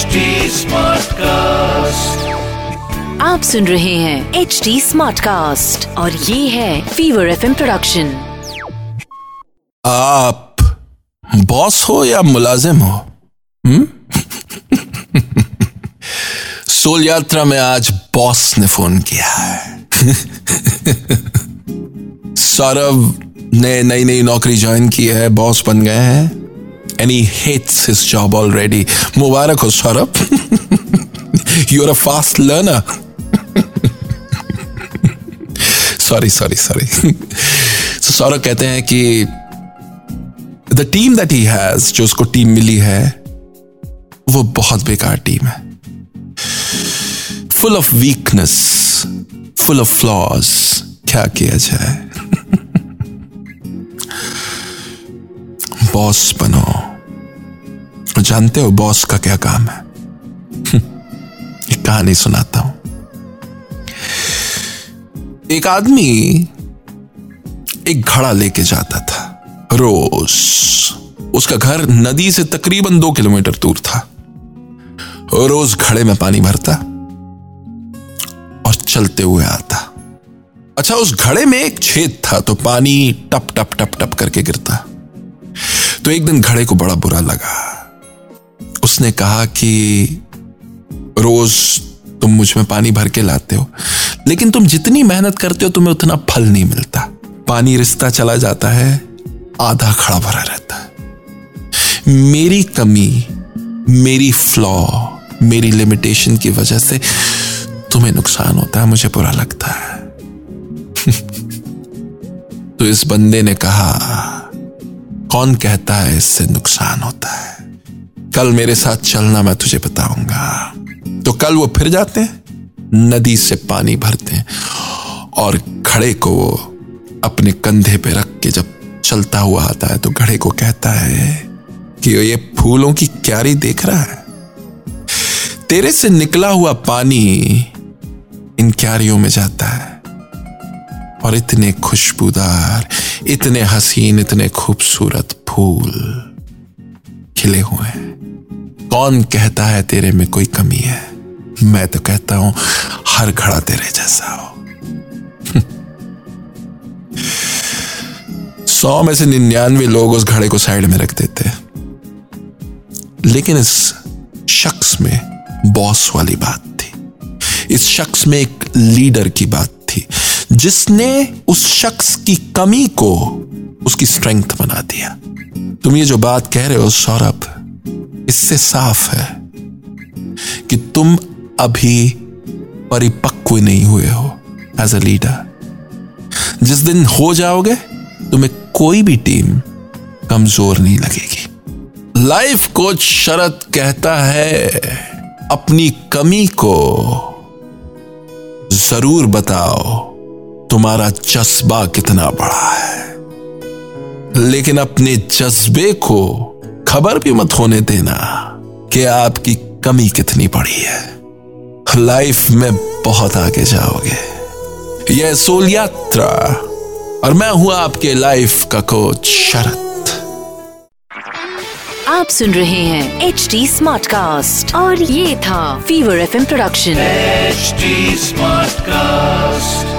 HD Smartcast. आप सुन रहे हैं एच डी स्मार्ट कास्ट और ये है फीवर एफ़ प्रोडक्शन आप बॉस हो या मुलाजिम हो? हम्म? सोल यात्रा में आज बॉस ने फ़ोन किया है। सौरभ ने नई नई नौकरी ज्वाइन की है बॉस बन गए हैं। He hates his job already मुबारक हो Saurabh you are a fast learner sorry sorry sorry तो सौरभ कहते हैं कि the team that he has जो उसको टीम मिली है वो बहुत बेकार टीम है full of weakness full of flaws क्या किया जाए बॉस बनो जानते हो बॉस का क्या काम है? एक कहानी सुनाता हूँ। एक आदमी एक घड़ा लेके जाता था। रोज। उसका घर नदी से तकरीबन दो किलोमीटर दूर था। रोज घड़े में पानी भरता और चलते हुए आता। अच्छा उस घड़े में एक छेद था तो पानी टप टप टप टप करके गिरता। तो एक दिन घड़े को बड़ा बुरा लगा। उसने कहा कि रोज तुम मुझमें पानी भर के लाते हो, लेकिन तुम जितनी मेहनत करते हो, तुम्हें उतना फल नहीं मिलता। पानी रिश्ता चला जाता है, आधा खड़ा भरा रहता है। मेरी कमी, मेरी फ्लॉ मेरी लिमिटेशन की वजह से तुम्हें नुकसान होता है, मुझे बुरा लगता है। तो इस बंदे ने कहा, कौन कहता है इससे नुकसान होता है? कल मेरे साथ चलना मैं तुझे बताऊँगा। तो कल वो फिर जाते हैं, नदी से पानी भरते हैं और घड़े को वो अपने कंधे पे रख के जब चलता हुआ आता है तो घड़े को कहता है कि ये फूलों की क्यारी देख रहा है। तेरे से निकला हुआ पानी इन क्यारियों में जाता है और इतने खुशबूदार, इतने हसीन, इतने खूबसूरत फूल खिले हुए हैं। कौन कहता है तेरे में कोई कमी है? मैं तो कहता हूँ, हर घड़ा तेरे जैसा हो। सौ में से निन्यानवे लोग उस घड़े को साइड में रख देते हैं। लेकिन इस शख्स में बॉस वाली बात थी। इस शख्स में एक लीडर की बात थी, जिसने उस शख्स की कमी को उसकी स्ट्रेंथ बना दिया। तुम ये जो बात कह रहे हो, सौरभ इससे साफ़ है कि तुम अभी परिपक्व नहीं हुए हो एज अ लीडर जिस दिन हो जाओगे, तुम्हें कोई भी टीम कमज़ोर नहीं लगेगी। लाइफ कोच शरद कहता है, अपनी कमी को ज़रूर बताओ, तुम्हारा जज्बा कितना बड़ा है। लेकिन अपने जज्बे को खबर भी मत होने देना कि आपकी कमी कितनी पड़ी है। लाइफ में बहुत आगे जाओगे। यह सोल यात्रा और मैं हूँ आपके लाइफ का कोच शरद आप सुन रहे हैं एच डी स्मार्ट कास्ट और ये था fever F production H smart Smartcast.